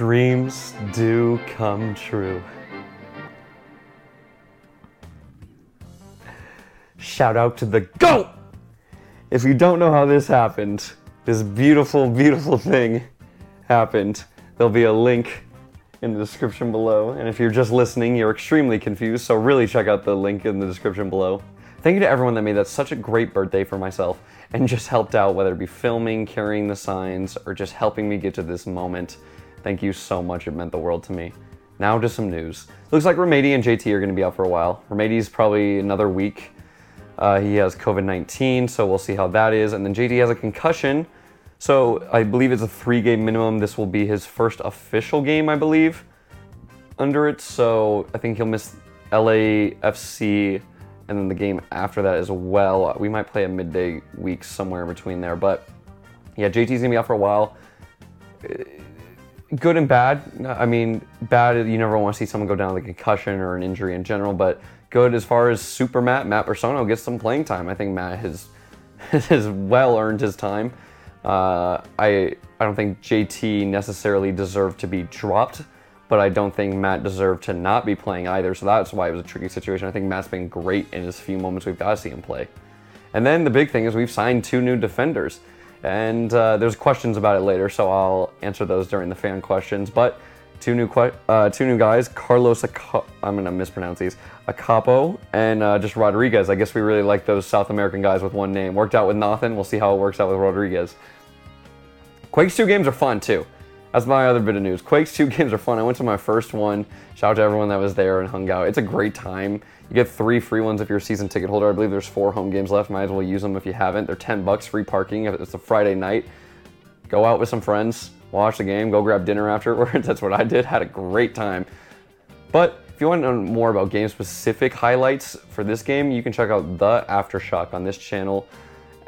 Dreams do come true. Shout out to the GOAT! If you don't know how this happened, this beautiful, beautiful thing happened, there'll be a link in the description below. And if you're just listening, you're extremely confused, so really check out the link in the description below. Thank you to everyone that made that such a great birthday for myself and just helped out, whether it be filming, carrying the signs, or just helping me get to this moment. Thank you so much, it meant the world to me. Now to some news. Looks like Remedi and JT are going to be out for a while. Remedi's probably another week. Uh, he has COVID 19, so we'll see how that is. And then JT has a concussion, so I believe it's a three game minimum. This will be his first official game, I believe, under it. So I think he'll miss LAFC and then the game after that as well. We might play a midday week somewhere in between there. But yeah, JT's gonna be out for a while. Good and bad. I mean, bad, you never want to see someone go down with a concussion or an injury in general, but good as far as Super Matt, Matt Bersano gets some playing time. I think Matt has, has well earned his time. Uh, I, I don't think JT necessarily deserved to be dropped but I don't think Matt deserved to not be playing either. So that's why it was a tricky situation. I think Matt's been great in his few moments we've got to see him play. And then the big thing is we've signed two new defenders, and uh, there's questions about it later, so I'll answer those during the fan questions. But two new que- uh, two new guys, Carlos I'm gonna mispronounce these, Akapo and uh, just Rodriguez. I guess we really like those South American guys with one name. Worked out with Nathan. We'll see how it works out with Rodriguez. Quakes 2 games are fun too. That's my other bit of news. Quakes 2 games are fun. I went to my first one. Shout out to everyone that was there and hung out. It's a great time. You get three free ones if you're a season ticket holder. I believe there's four home games left. Might as well use them if you haven't. They're 10 bucks free parking if it's a Friday night. Go out with some friends, watch the game, go grab dinner afterwards. That's what I did. Had a great time. But if you want to know more about game specific highlights for this game, you can check out the Aftershock on this channel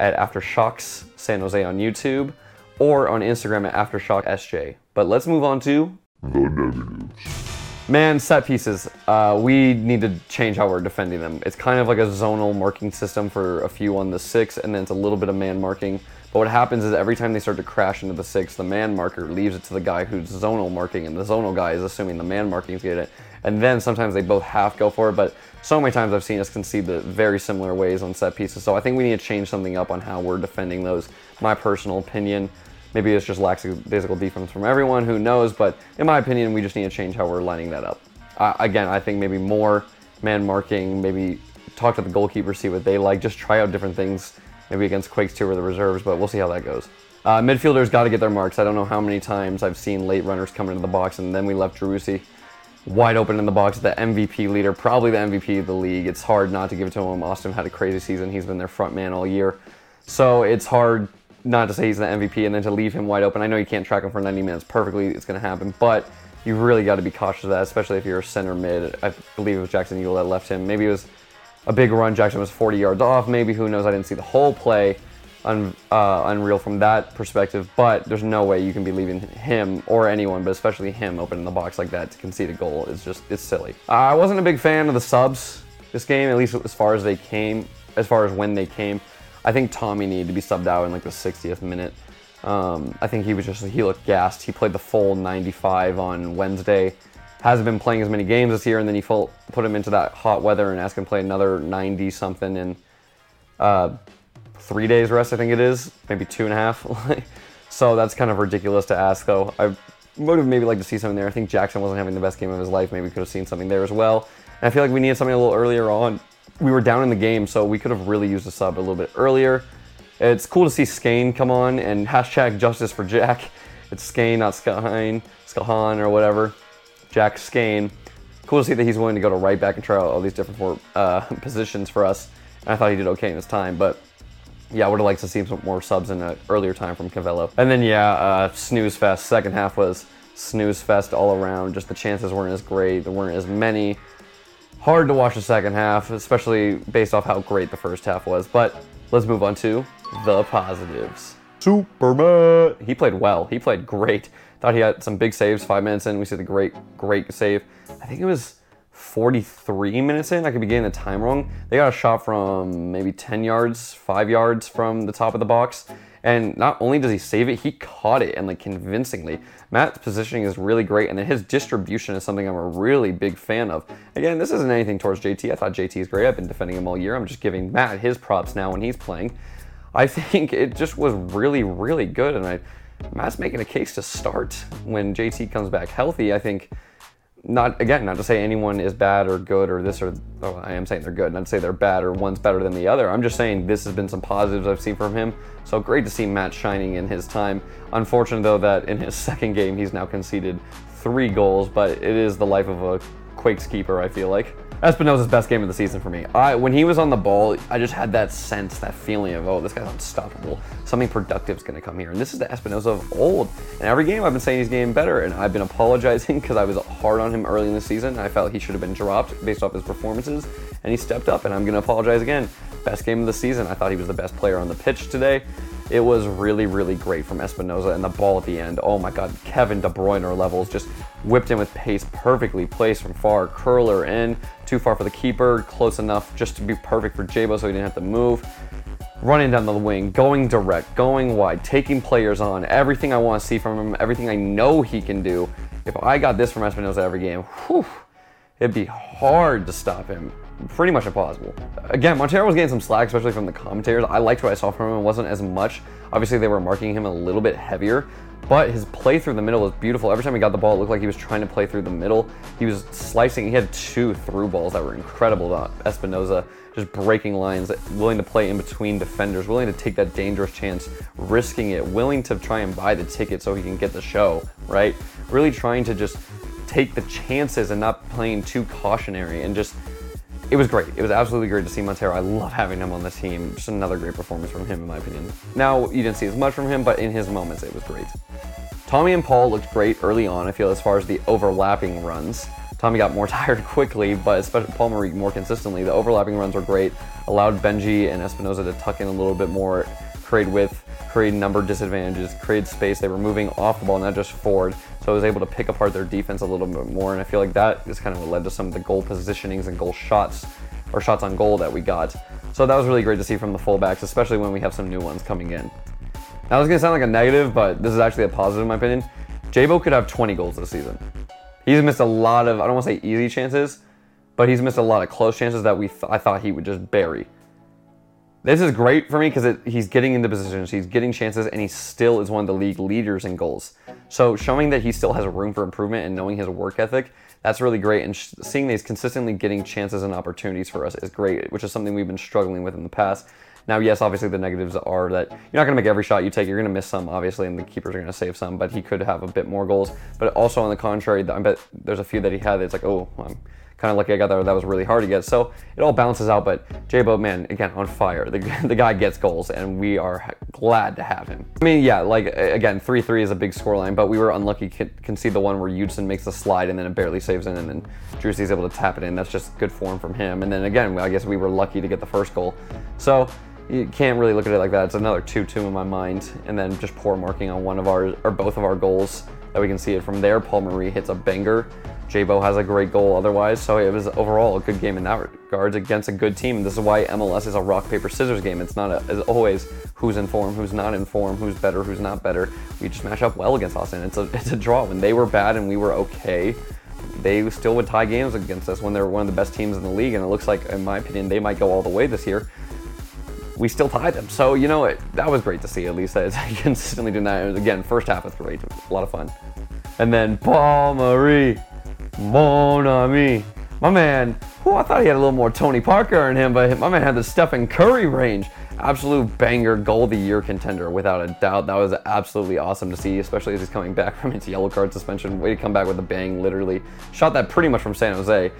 at Aftershocks San Jose on YouTube or on Instagram at AftershockSJ. But let's move on to the negatives. Man, set pieces. Uh, we need to change how we're defending them. It's kind of like a zonal marking system for a few on the six, and then it's a little bit of man marking. But what happens is every time they start to crash into the six, the man marker leaves it to the guy who's zonal marking, and the zonal guy is assuming the man markings get it. And then sometimes they both half go for it, but so many times I've seen us concede the very similar ways on set pieces. So I think we need to change something up on how we're defending those. My personal opinion. Maybe it's just lackadaisical defense from everyone, who knows? But in my opinion, we just need to change how we're lining that up. Uh, again, I think maybe more man marking, maybe talk to the goalkeeper, see what they like, just try out different things, maybe against Quakes 2 or the reserves, but we'll see how that goes. Uh, midfielders got to get their marks. I don't know how many times I've seen late runners come into the box, and then we left Driussi wide open in the box, the MVP leader, probably the MVP of the league. It's hard not to give it to him. Austin had a crazy season. He's been their front man all year. So it's hard not to say he's the MVP and then to leave him wide open. I know you can't track him for 90 minutes perfectly, it's going to happen, but you really got to be cautious of that, especially if you're a center mid. I believe it was Jackson Yueill that left him. Maybe it was a big run. Jackson was 40 yards off. Maybe who knows? I didn't see the whole play. Un, uh, unreal from that perspective, but there's no way you can be leaving him or anyone, but especially him, open in the box like that to concede a goal. It's just it's silly. I wasn't a big fan of the subs this game, at least as far as they came, as far as when they came. I think Tommy needed to be subbed out in like the 60th minute. Um, I think he was just he looked gassed. He played the full 95 on Wednesday. Hasn't been playing as many games this year, and then you put him into that hot weather and ask him to play another 90 something in uh, three days rest. I think it is maybe two and a half. so that's kind of ridiculous to ask, though. I would have maybe liked to see something there. I think Jackson wasn't having the best game of his life. Maybe could have seen something there as well. And I feel like we needed something a little earlier on we were down in the game, so we could have really used a sub a little bit earlier. It's cool to see Skane come on and hashtag justice for Jack. It's Skane, not Skahine, Skahan or whatever. Jack Skane. Cool to see that he's willing to go to right back and try out all these different uh, positions for us. And I thought he did okay in his time, but yeah, I would have liked to see some more subs in an earlier time from Covelo. And then yeah, uh, snooze fest. Second half was snooze fest all around. Just the chances weren't as great. There weren't as many hard to watch the second half, especially based off how great the first half was. But let's move on to the positives. Superman. He played well. He played great. Thought he had some big saves. Five minutes in, we see the great, great save. I think it was 43 minutes in. I could be getting the time wrong. They got a shot from maybe 10 yards, 5 yards from the top of the box. And not only does he save it, he caught it and like convincingly. Matt's positioning is really great, and then his distribution is something I'm a really big fan of. Again, this isn't anything towards JT. I thought JT is great. I've been defending him all year. I'm just giving Matt his props now when he's playing. I think it just was really, really good, and I Matt's making a case to start when JT comes back healthy. I think not again, not to say anyone is bad or good or this or oh, I am saying they're good, not to say they're bad or one's better than the other. I'm just saying this has been some positives I've seen from him. So great to see Matt shining in his time. Unfortunate though that in his second game he's now conceded three goals, but it is the life of a Quakes keeper, I feel like. Espinoza's best game of the season for me. I, when he was on the ball, I just had that sense, that feeling of, oh, this guy's unstoppable. Something productive is going to come here. And this is the Espinoza of old. And every game I've been saying he's getting better. And I've been apologizing because I was hard on him early in the season. I felt he should have been dropped based off his performances. And he stepped up, and I'm going to apologize again. Best game of the season. I thought he was the best player on the pitch today. It was really, really great from Espinoza and the ball at the end. Oh my God, Kevin De Bruyne levels just whipped in with pace, perfectly placed from far, curler in, too far for the keeper, close enough just to be perfect for Jabo so he didn't have to move. Running down the wing, going direct, going wide, taking players on, everything I want to see from him, everything I know he can do. If I got this from Espinoza every game, whew, it'd be hard to stop him pretty much impossible. Again, Monteiro was getting some slack, especially from the commentators. I liked what I saw from him. It wasn't as much. Obviously, they were marking him a little bit heavier, but his play through the middle was beautiful. Every time he got the ball, it looked like he was trying to play through the middle. He was slicing. He had two through balls that were incredible. Uh, Espinoza just breaking lines, willing to play in between defenders, willing to take that dangerous chance, risking it, willing to try and buy the ticket so he can get the show, right? Really trying to just take the chances and not playing too cautionary and just it was great. It was absolutely great to see Monteiro. I love having him on the team. Just another great performance from him, in my opinion. Now, you didn't see as much from him, but in his moments, it was great. Tommy and Paul looked great early on, I feel, as far as the overlapping runs. Tommy got more tired quickly, but especially Paul Marie more consistently. The overlapping runs were great, allowed Benji and Espinoza to tuck in a little bit more, create width, create number disadvantages, create space. They were moving off the ball, not just forward. So I was able to pick apart their defense a little bit more, and I feel like that is kind of what led to some of the goal positionings and goal shots, or shots on goal that we got. So that was really great to see from the fullbacks, especially when we have some new ones coming in. Now, is going to sound like a negative, but this is actually a positive in my opinion. Jabo could have 20 goals this season. He's missed a lot of, I don't want to say easy chances, but he's missed a lot of close chances that we th- I thought he would just bury. This is great for me because he's getting into positions, he's getting chances, and he still is one of the league leaders in goals. So showing that he still has room for improvement and knowing his work ethic, that's really great. And sh- seeing that he's consistently getting chances and opportunities for us is great, which is something we've been struggling with in the past. Now, yes, obviously the negatives are that you're not going to make every shot you take. You're going to miss some, obviously, and the keepers are going to save some. But he could have a bit more goals. But also on the contrary, I bet there's a few that he had that's like, oh, I'm kind of lucky I got that. That was really hard to get. So it all balances out. But Jabo, man, again, on fire. The, the guy gets goals, and we are glad to have him. I mean, yeah, like, again, 3 3 is a big scoreline, but we were unlucky. Can see the one where Judson makes the slide and then it barely saves in, and then Driussi's able to tap it in. That's just good form from him. And then again, I guess we were lucky to get the first goal. So you can't really look at it like that. It's another 2-2 in my mind, and then just poor marking on one of our or both of our goals that we can see it from there. Paul Marie hits a banger. Jabo has a great goal otherwise, so it was overall a good game in that regards against a good team. This is why MLS is a rock paper scissors game. It's not a, as always who's in form, who's not in form, who's better, who's not better. We just match up well against Austin. It's a it's a draw. When they were bad and we were okay, they still would tie games against us when they're one of the best teams in the league. And it looks like, in my opinion, they might go all the way this year we still tied them. So, you know, it, that was great to see, at least that consistently doing that. Again, first half was great, a lot of fun. And then Paul Marie, mon ami. My man, who I thought he had a little more Tony Parker in him, but my man had the Stephen Curry range. Absolute banger, goal of the year contender, without a doubt. That was absolutely awesome to see, especially as he's coming back from his yellow card suspension. Way to come back with a bang, literally. Shot that pretty much from San Jose.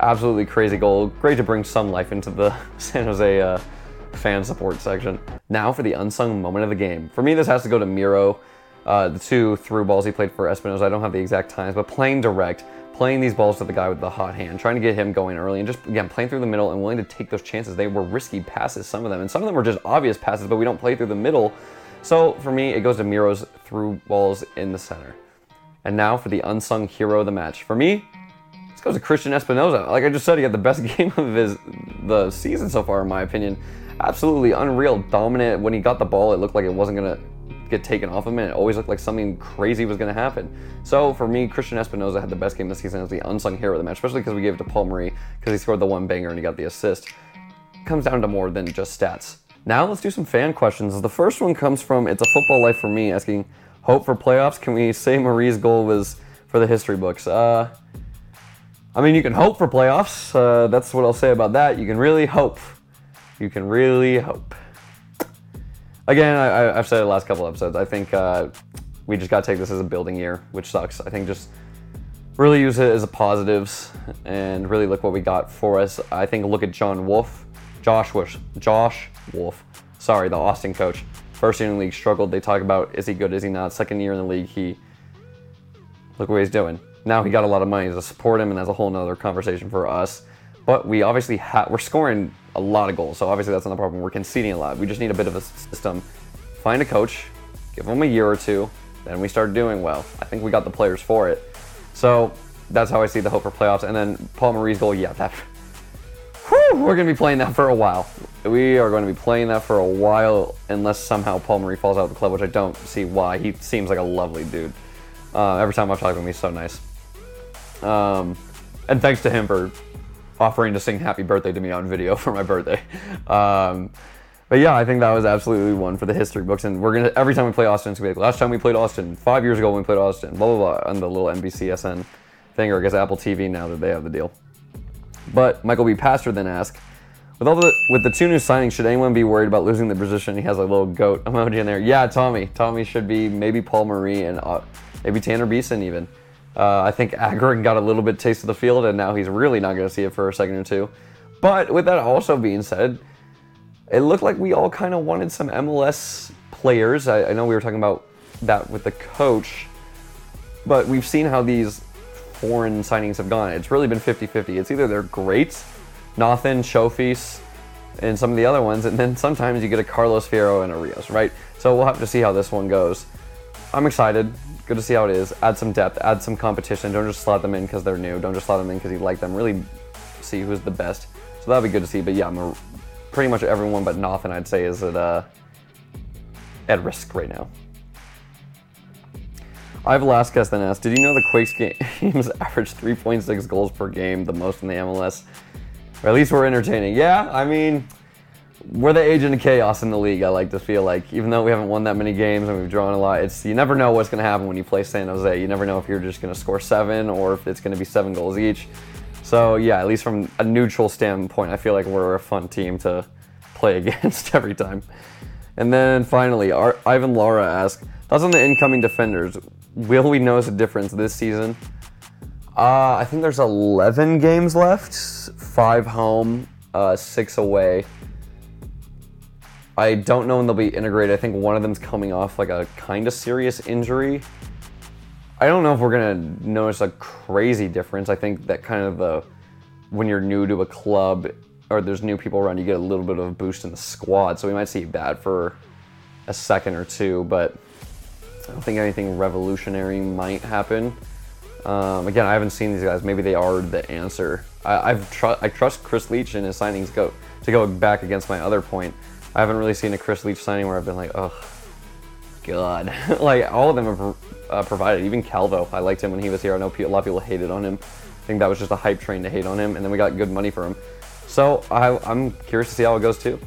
Absolutely crazy goal. Great to bring some life into the San Jose uh, fan support section. Now for the unsung moment of the game. For me, this has to go to Miro. Uh, the two through balls he played for Espinoza, I don't have the exact times, but playing direct, playing these balls to the guy with the hot hand, trying to get him going early, and just, again, playing through the middle and willing to take those chances. They were risky passes, some of them, and some of them were just obvious passes, but we don't play through the middle. So for me, it goes to Miro's through balls in the center. And now for the unsung hero of the match. For me, This goes to Cristian Espinoza. Like I just said, he had the best game of his the season so far, in my opinion. Absolutely unreal, dominant. When he got the ball, it looked like it wasn't gonna get taken off him, and it always looked like something crazy was to happen. So for me, Cristian Espinoza had the best game this season as the unsung hero of the match, especially because we gave it to Paul Marie because he scored the one banger and he got the assist. comes down to more than just stats. Now let's do some fan questions. The first one comes from It's a Football Life for me, asking, hope for playoffs? Can we say Marie's goal was for the history books? Uh, I mean, you can hope for playoffs. Uh, that's what I'll say about that. You can really hope. You can really hope again, I, have said it the last couple episodes. I think uh, we just got to take this as a building year, which sucks. I think just really use it as a positives and really look what we got for us. I think look at John Wolf, Josh Wolff, Josh Wolff. Sorry, the Austin coach. First year in the league struggled. They talk about is he good, is he not. Second year in the league, he look what he's doing. Now he got a lot of money to support him, and that's a whole nother conversation for us. But we obviously have we're scoring a lot of goals. So obviously that's not the problem. We're conceding a lot. We just need a bit of a system. Find a coach, give them a year or two, then we start doing well. I think we got the players for it. So that's how I see the hope for playoffs. And then Paul Marie's goal, yeah, that. Whew, we're to be playing that for a while. We are going to be playing that for a while unless somehow Paul Marie falls out of the club, which I don't see why. He seems like a lovely dude. Uh, every time I've talked to him, he's so nice. Um, and thanks to him for offering to sing happy birthday to me on video for my birthday. Um, but yeah, I think that was absolutely one for the history books. And we're gonna every time we play Austin, it's gonna be like last time we played Austin, five years ago when we played Austin, blah blah blah, on the little NBCSN thing, or I guess Apple TV now that they have the deal. But Michael B. Pastor then asked, with all the with the two new signings, should anyone be worried about losing the position? He has a little goat emoji in there. Yeah, Tommy. Tommy should be maybe Paul Marie and uh, maybe Tanner Beeson even. Uh, I think Agren got a little bit taste of the field, and now he's really not going to see it for a second or two. But with that also being said, it looked like we all kind of wanted some MLS players. I, I know we were talking about that with the coach, but we've seen how these foreign signings have gone. It's really been 50-50. It's either they're great, Nathan, Showfeast, and some of the other ones, and then sometimes you get a Carlos Fierro and a Rios, right? So we'll have to see how this one goes. I'm excited. Good to see how it is. Add some depth, add some competition. Don't just slot them in because they're new. Don't just slot them in because you like them. Really see who's the best. So that'll be good to see. But yeah, I'm pretty much everyone but Nathan, I'd say, is at, uh, at risk right now. I have Velasquez then asked, did you know the Quakes games average 3.6 goals per game, the most in the MLS? Or at least we're entertaining. Yeah, I mean, we're the agent of chaos in the league. I like to feel like, even though we haven't won that many games and we've drawn a lot, it's you never know what's going to happen when you play San Jose. You never know if you're just going to score seven or if it's going to be seven goals each. So yeah, at least from a neutral standpoint, I feel like we're a fun team to play against every time. And then finally, our, Ivan Lara asked, thoughts on the incoming defenders. Will we notice a difference this season? Uh, I think there's 11 games left, five home, uh, six away. I don't know when they'll be integrated. I think one of them's coming off like a kind of serious injury. I don't know if we're gonna notice a crazy difference. I think that kind of the when you're new to a club or there's new people around, you get a little bit of a boost in the squad. So we might see that for a second or two, but I don't think anything revolutionary might happen. Um, again, I haven't seen these guys. Maybe they are the answer. I, have tr- I trust Chris Leitch and his signings go to go back against my other point. I haven't really seen a Chris Leitch signing where I've been like, oh, God. like, all of them have uh, provided. Even Calvo, I liked him when he was here. I know a lot of people hated on him. I think that was just a hype train to hate on him, and then we got good money for him. So I, I'm curious to see how it goes too.